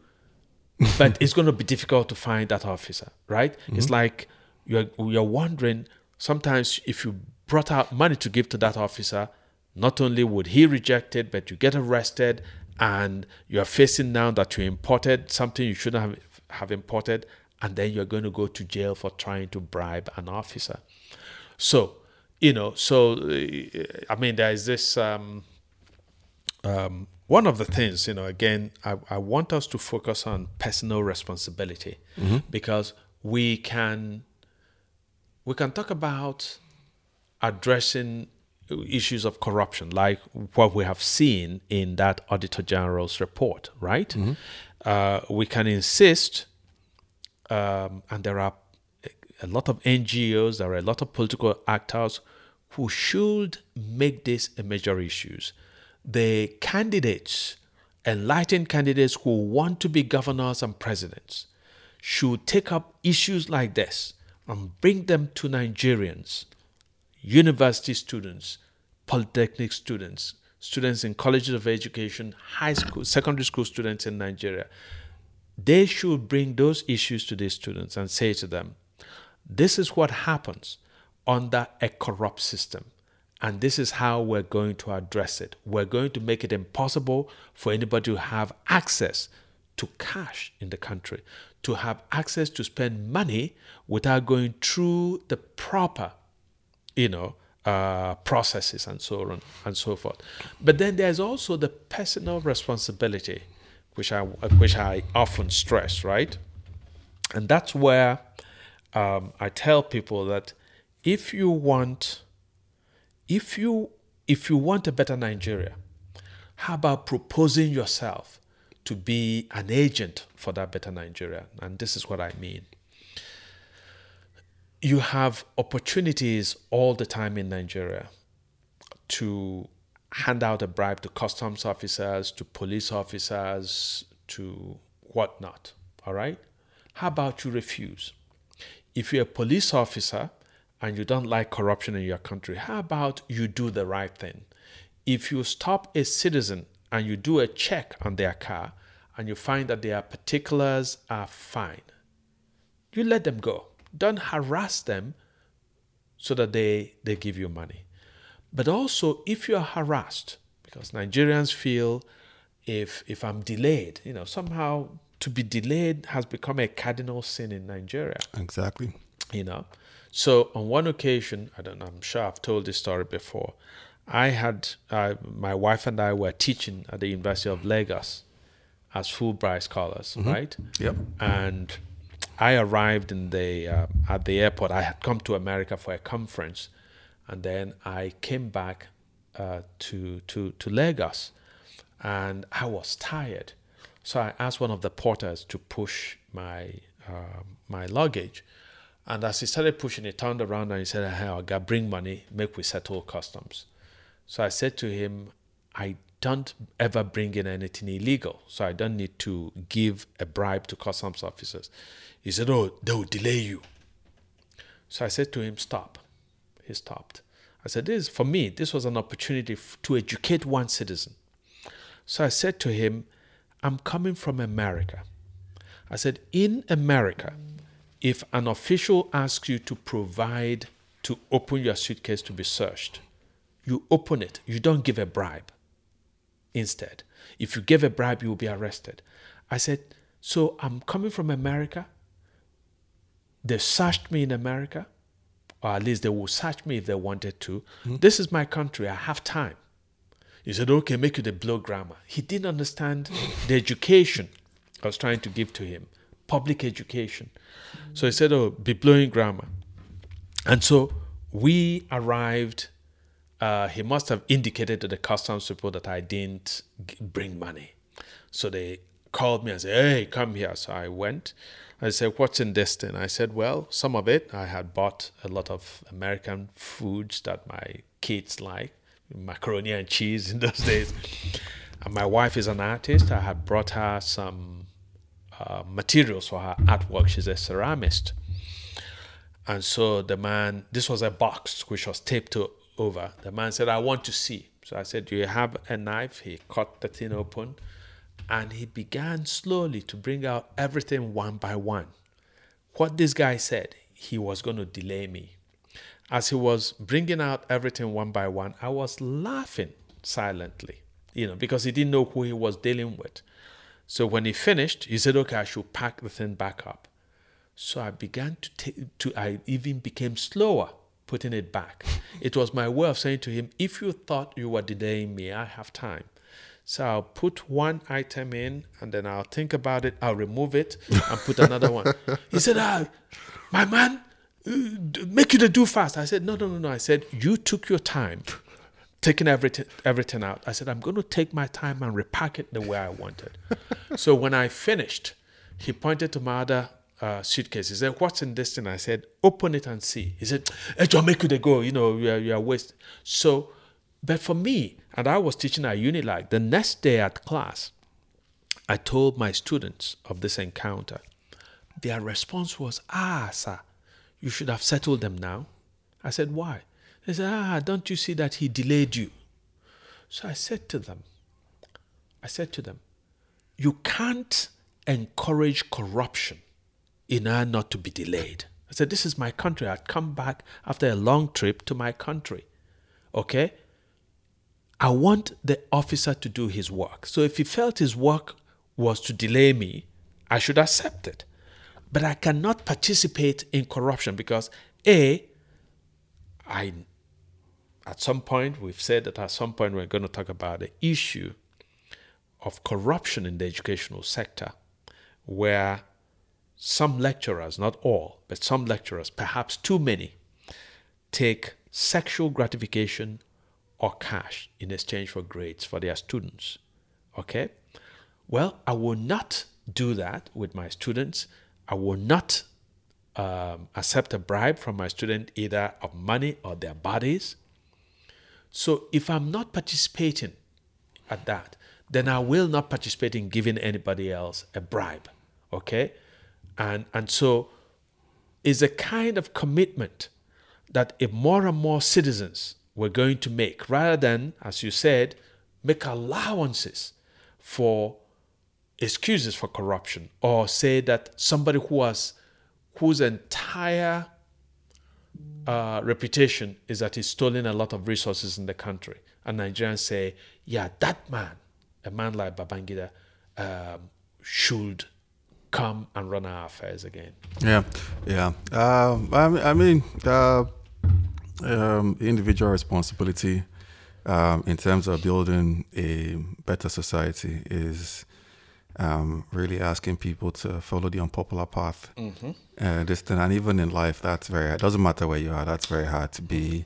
*laughs* but it's going to be difficult to find that officer, right? It's mm-hmm. like you're you're wondering sometimes if you brought out money to give to that officer, not only would he reject it, but you get arrested and you are facing now that you imported something you shouldn't have have imported, and then you're going to go to jail for trying to bribe an officer. So, you know, so uh, I mean, there is this. Um, um, one of the things, you know, again, I, I want us to focus on personal responsibility because we can we can talk about addressing issues of corruption, like what we have seen in that Auditor General's report, right? Uh, we can insist, um, and there are a lot of NGOs, there are a lot of political actors who should make this a major issue. The candidates, enlightened candidates who want to be governors and presidents, should take up issues like this and bring them to Nigerians, university students, polytechnic students, students in colleges of education, high school, secondary school students in Nigeria. They should bring those issues to these students and say to them, this is what happens under a corrupt system. And this is how we're going to address it. We're going to make it impossible for anybody to have access to cash in the country, to have access to spend money without going through the proper, you know, uh, processes and so on and so forth. But then there's also the personal responsibility, which I which I often stress, right? And that's where um, I tell people that if you want, if you if you want a better Nigeria, how about proposing yourself to be an agent for that better Nigeria? And this is what I mean. You have opportunities all the time in Nigeria to hand out a bribe to customs officers, to police officers, to whatnot. All right? How about you refuse? If you're a police officer and you don't like corruption in your country, how about you do the right thing? If you stop a citizen and you do a check on their car and you find that their particulars are fine, you let them go. Don't harass them so that they, they give you money. But also, if you're harassed, because Nigerians feel if if I'm delayed, you know, somehow to be delayed has become a cardinal sin in Nigeria. Exactly. You know, so on one occasion, I don't know, I'm sure I've told this story before. I had uh, my wife and I were teaching at the University of Lagos as Fulbright scholars, right? Yep. And I arrived in the uh, at the airport. I had come to America for a conference, and then I came back uh, to to to Lagos, and I was tired, so I asked one of the porters to push my uh, my luggage, and as he started pushing, he turned around and he said, "Hey, I got bring money, make we settle customs." So I said to him, "I don't ever bring in anything illegal, so I don't need to give a bribe to customs officers." He said, "Oh, they will delay you." So I said to him, "Stop." He stopped. I said, "This for me. This was an opportunity f- to educate one citizen." So I said to him, "I'm coming from America." I said, "In America, if an official asks you to provide to open your suitcase to be searched, you open it. You don't give a bribe. Instead, if you give a bribe, you will be arrested." I said, "So I'm coming from America." They searched me in America, or at least they will search me if they wanted to. Hmm? This is my country. I have time. He said, okay, make it a blow grammar. He didn't understand the education I was trying to give to him, public education. So he said, oh, be blowing grammar. And so we arrived. Uh, he must have indicated to the customs people that I didn't g- bring money. So they called me and said, hey, come here. So I went. I said, what's in this thing? I said, well, some of it, I had bought a lot of American foods that my kids like, macaroni and cheese in those days. And my wife is an artist. I had brought her some uh, materials for her artwork. She's a ceramist. And so the man, this was a box which was taped to, over. The man said, I want to see. So I said, Do you have a knife? He cut the thing open and he began slowly to bring out everything one by one. What this guy said, he was going to delay me. As he was bringing out everything one by one, I was laughing silently, you know, because he didn't know who he was dealing with. So when he finished, he said, "Okay, I should pack the thing back up." So I began to take to I even became slower putting it back. It was my way of saying to him, if you thought you were delaying me, I have time. So I'll put one item in and then I'll think about it, I'll remove it and put another one. He said, ah, my man, make you to do fast. I said, no, no, no, no. I said, you took your time taking everything everything out. I said, I'm going to take my time and repack it the way I wanted. *laughs* so when I finished, he pointed to my other uh, suitcase. He said, "What's in this thing?" I said, "Open it and see." He said, "Hey, John, make it go. You know, you are, you are wasting." So, but for me, and I was teaching at Unilag. The next day at class, I told my students of this encounter. Their response was, "Ah, sir, you should have settled them now." I said, "Why?" They said, "Ah, don't you see that he delayed you?" So I said to them, I said to them, you can't encourage corruption in order not to be delayed. I said, This is my country. I'd come back after a long trip to my country. Okay? I want the officer to do his work. So if he felt his work was to delay me, I should accept it. But I cannot participate in corruption because A, I at some point we've said that at some point we're going to talk about the issue of corruption in the educational sector where some lecturers, not all, but some lecturers, perhaps too many, take sexual gratification or cash in exchange for grades for their students. Okay? Well, I will not do that with my students. I will not um, accept a bribe from my student either of money or their bodies. So if I'm not participating at that, then I will not participate in giving anybody else a bribe. Okay? And and so is a kind of commitment that if more and more citizens were going to make, rather than, as you said, make allowances for excuses for corruption, or say that somebody who has whose entire uh, reputation is that he's stolen a lot of resources in the country, and Nigerians say, "Yeah, that man, a man like Babangida, um, should come and run our affairs again." Yeah, yeah. I, I mean, uh, um, individual responsibility um, in terms of building a better society is um, really asking people to follow the unpopular path. Mm-hmm. Uh, this thing, and even in life, that's very. It doesn't matter where you are. That's very hard to be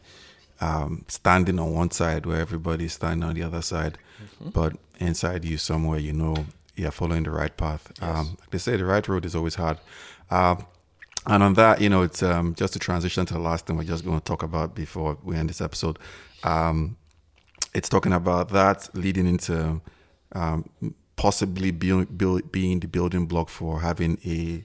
um, standing on one side where everybody's standing on the other side, mm-hmm. but inside you somewhere, you know, you're following the right path. Yes. Um, like they say, the right road is always hard. Um, and on that, you know, it's um, just to transition to the last thing we're just going to talk about before we end this episode. Um, it's talking about that leading into um, possibly being, the building block for having a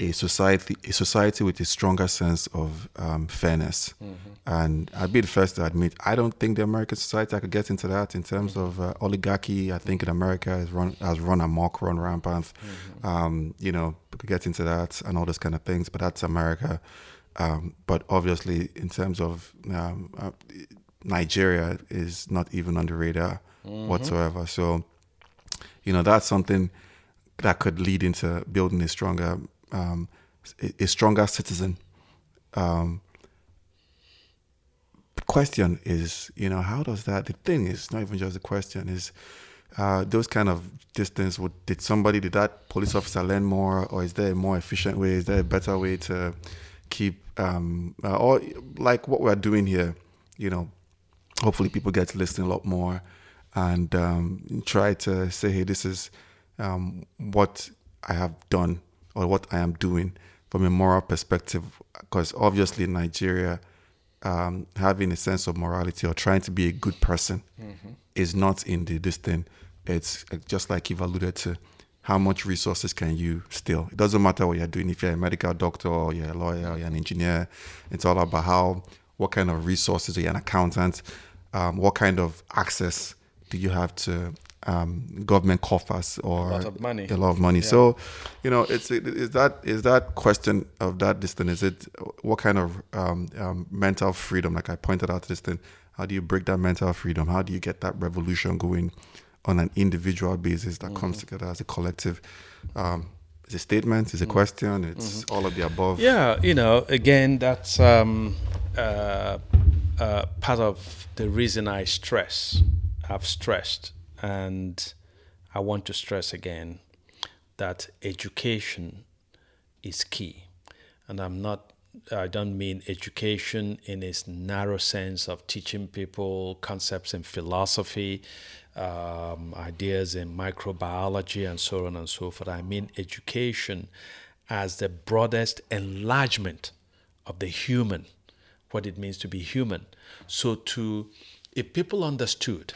a society a society with a stronger sense of um, fairness. Mm-hmm. And I'd be the first to admit I don't think the American society I could get into that in terms mm-hmm. of uh, oligarchy. I think in America has run has run amok, run rampant. Mm-hmm. Um, you know, we could get into that and all those kind of things, but that's America. Um, but obviously, in terms of um, uh, Nigeria, is not even on the radar mm-hmm. whatsoever. So, you know, that's something that could lead into building a stronger um, a, stronger citizen. Um, the question is, you know, how does that? The thing is, not even just the question is. Uh, those kind of distance would did somebody did that police officer learn more or is there a more efficient way is there a better way to keep um, uh, or like what we're doing here you know hopefully people get to listen a lot more and um, try to say hey this is um, what i have done or what I am doing from a moral perspective. Because obviously, in Nigeria, um, having a sense of morality or trying to be a good person mm-hmm. is not in the this thing. It's uh, just like you've alluded to. How much resources can you steal? It doesn't matter what you're doing. If you're a medical doctor or you're a lawyer or you're an engineer, it's all about how, what kind of resources, are you an accountant, um, what kind of access do you have to um, government coffers or a lot of money. A lot of money. Yeah. So, you know, it's is that is that question of that distance? Is it what kind of um, um, mental freedom? Like I pointed out this thing. How do you break that mental freedom? How do you get that revolution going on an individual basis that mm-hmm. comes together as a collective? Um, it's a statement. It's a mm-hmm. question. It's mm-hmm. all of the above. Yeah, you know, again, that's um, uh, uh, part of the reason I stress. I've stressed and I want to stress again that education is key. And I'm not I don't mean education in its narrow sense of teaching people concepts in philosophy, um, ideas in microbiology, and so on and so forth. I mean education as the broadest enlargement of the human, what it means to be human. So, to if people understood,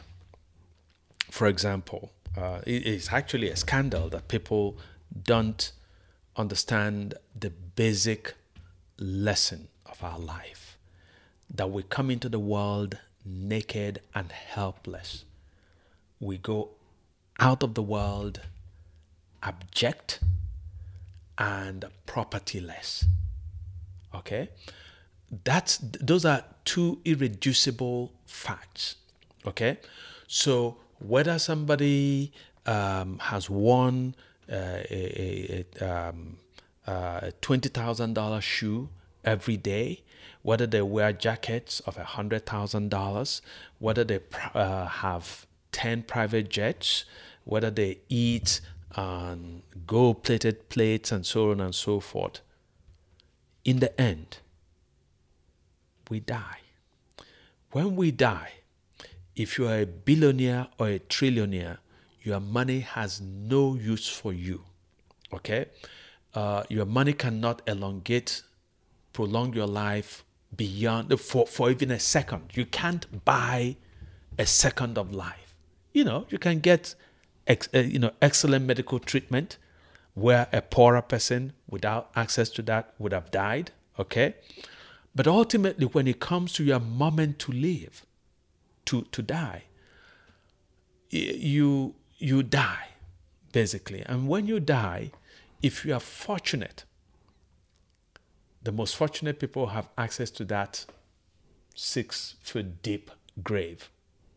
for example, uh, it is actually a scandal that people don't understand the basic lesson of our life that we come into the world naked and helpless. We go out of the world abject and propertyless. Okay? That's those are two irreducible facts. Okay? So whether somebody um, has won uh, a, a, um, uh, a $20,000 shoe every day, whether they wear jackets of $100,000, whether they uh, have 10 private jets, whether they eat on gold plated plates and so on and so forth. In the end, we die. When we die, if you are a billionaire or a trillionaire, your money has no use for you. Okay? Uh, your money cannot elongate, prolong your life beyond for, for even a second. You can't buy a second of life. You know, you can get ex, uh, you know excellent medical treatment where a poorer person without access to that would have died. Okay, but ultimately, when it comes to your moment to live, to to die, you you die basically, and when you die, if you are fortunate, the most fortunate people have access to that six foot deep grave.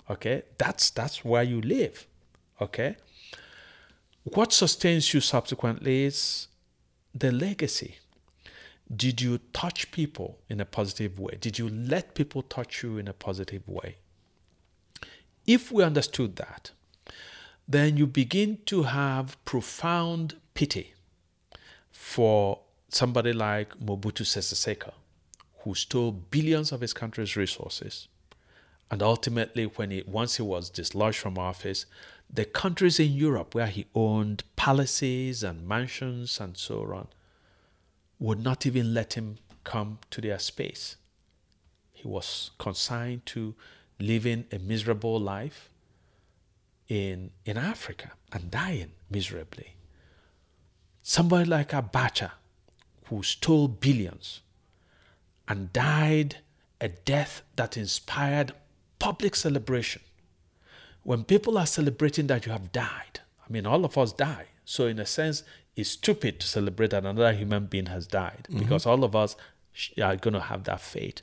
Okay, that's that's where you live. Okay, what sustains you subsequently is the legacy. Did you touch people in a positive way? Did you let people touch you in a positive way? If we understood that, then you begin to have profound pity for somebody like Mobutu Sese Seko, who stole billions of his country's resources. And ultimately, when he once he was dislodged from office, the countries in Europe where he owned palaces and mansions and so on would not even let him come to their space. He was consigned to living a miserable life in, in Africa and dying miserably. Somebody like Abacha, who stole billions and died a death that inspired public celebration. When people are celebrating that you have died, I mean, all of us die. So, in a sense, it's stupid to celebrate that another human being has died mm-hmm. because all of us are going to have that fate.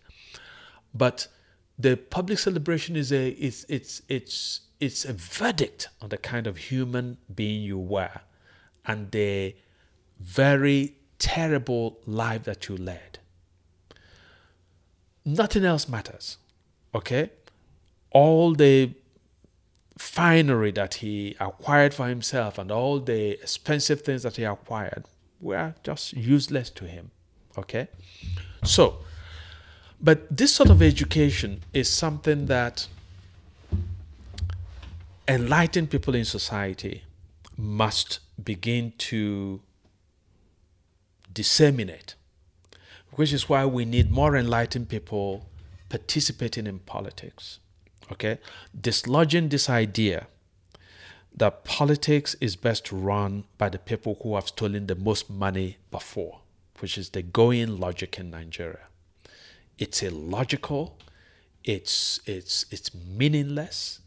But the public celebration is a it's it's it's it's a verdict on the kind of human being you were and the very terrible life that you led. Nothing else matters. Okay? All the finery that he acquired for himself and all the expensive things that he acquired were just useless to him. Okay? So, but this sort of education is something that enlightened people in society must begin to disseminate, which is why we need more enlightened people participating in politics. Okay? Dislodging this idea that politics is best run by the people who have stolen the most money before, which is the going logic in Nigeria. It's illogical, it's it's it's meaningless,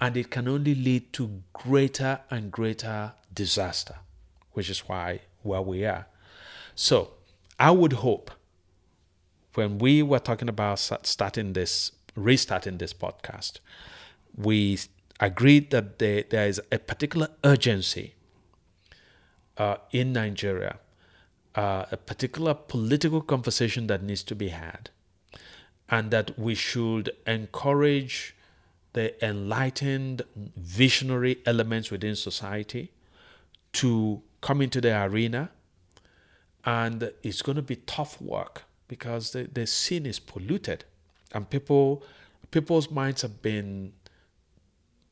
and it can only lead to greater and greater disaster, which is why where we are. So I would hope when we were talking about starting this, restarting this podcast, we agreed that there, there is a particular urgency uh, in Nigeria, uh, a particular political conversation that needs to be had, and that we should encourage the enlightened, visionary elements within society to come into the arena and it's going to be tough work because the, the scene is polluted and people people's minds have been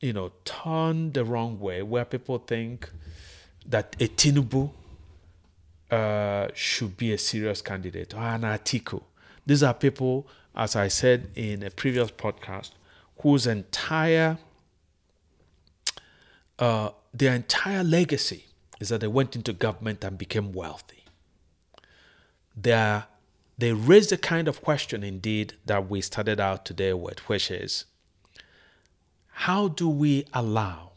you know turned the wrong way where people think that a Tinubu uh, should be a serious candidate or an Atiku. These are people, as I said in a previous podcast, whose entire uh, their entire legacy is that they went into government and became wealthy. They are, they raise the kind of question, indeed, that we started out today with, which is how do we allow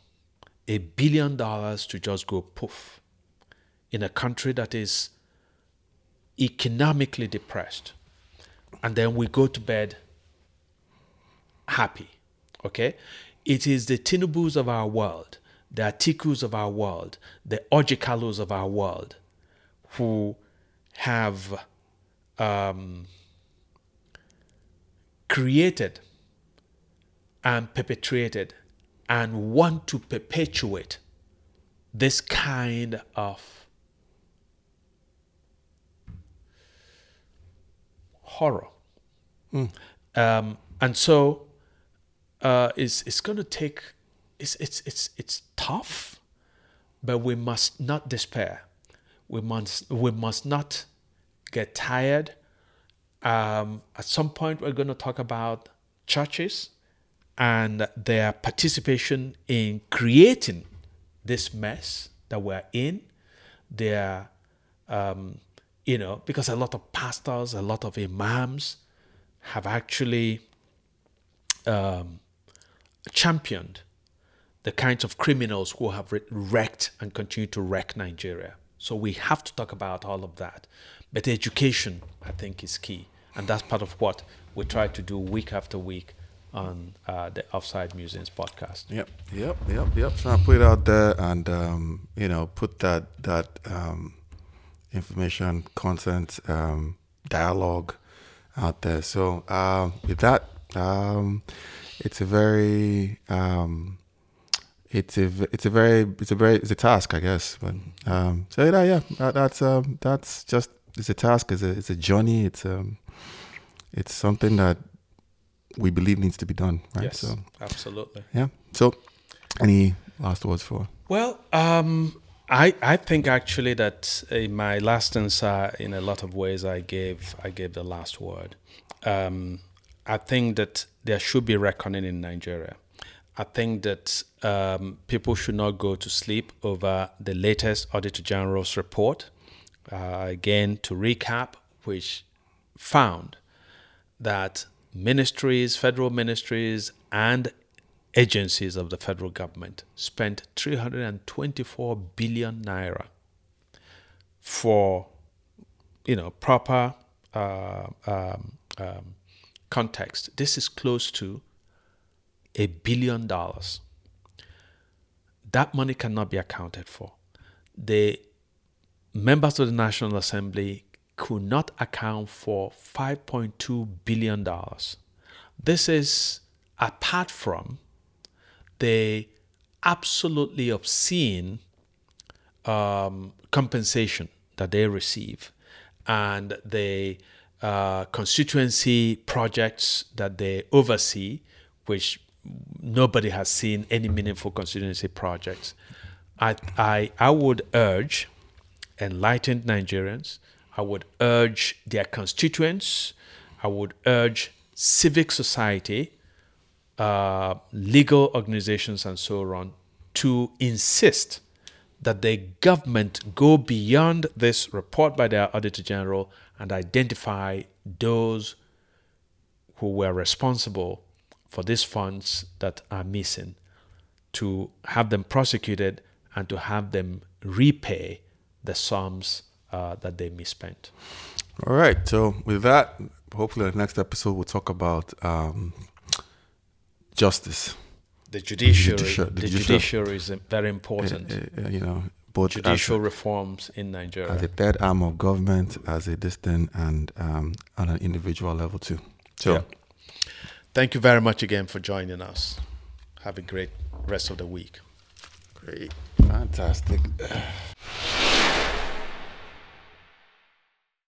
a billion dollars to just go poof in a country that is economically depressed? And then we go to bed happy. Okay? It is the Tinubus of our world, the Atikus of our world, the Ojikalos of our world who have um, created and perpetrated and want to perpetuate this kind of horror. Um, and so uh, it's, it's going to take, it's, it's, it's, it's tough, but we must not despair. We must, we must not get tired. Um, at some point, we're going to talk about churches and their participation in creating this mess that we're in. Their, um, you know, because a lot of pastors, a lot of imams have actually um, championed the kinds of criminals who have wrecked and continue to wreck Nigeria. So we have to talk about all of that. But education, I think, is key. And that's part of what we try to do week after week on uh, the Offside Musings podcast. Yep, yep, yep, yep. Trying to put it out there and um, you know put that that um, information, content, um, dialogue out there. So uh, with that, um, it's a very um, it's a it's a very it's a very it's a task, I guess. But um, so yeah, yeah, that, that's um, that's just it's a task. It's a it's a journey. It's um, it's something that we believe needs to be done, right? Yes, So absolutely. yeah. So any last words for? Well, um, I I think actually that in my last answer, in a lot of ways, I gave I gave the last word. Um, I think that there should be reckoning in Nigeria. I think that um, people should not go to sleep over the latest Auditor General's report. Uh, again, to recap, which found that ministries, federal ministries, and agencies of the federal government spent 324 billion naira for, you know, proper uh, um, um, context. This is close to a billion dollars. That money cannot be accounted for. The members of the National Assembly could not account for $5.2 billion. This is apart from the absolutely obscene um, compensation that they receive and the uh, constituency projects that they oversee, which nobody has seen any meaningful constituency projects. I, I, I would urge enlightened Nigerians, I would urge their constituents, I would urge civic society, uh, legal organizations, and so on to insist that the government go beyond this report by their Auditor General and identify those who were responsible for these funds that are missing, to have them prosecuted and to have them repay the sums uh, that they misspent. All right. So with that, hopefully the next episode we'll talk about um, justice. The judiciary, Judicia- the the judicia- judiciary is very important. Uh, uh, you know, both as, Judicial reforms in Nigeria. as a third arm of government, as a distant, and um, on an individual level too. So. Yeah. Thank you very much again for joining us. Have a great rest of the week. Great. Fantastic.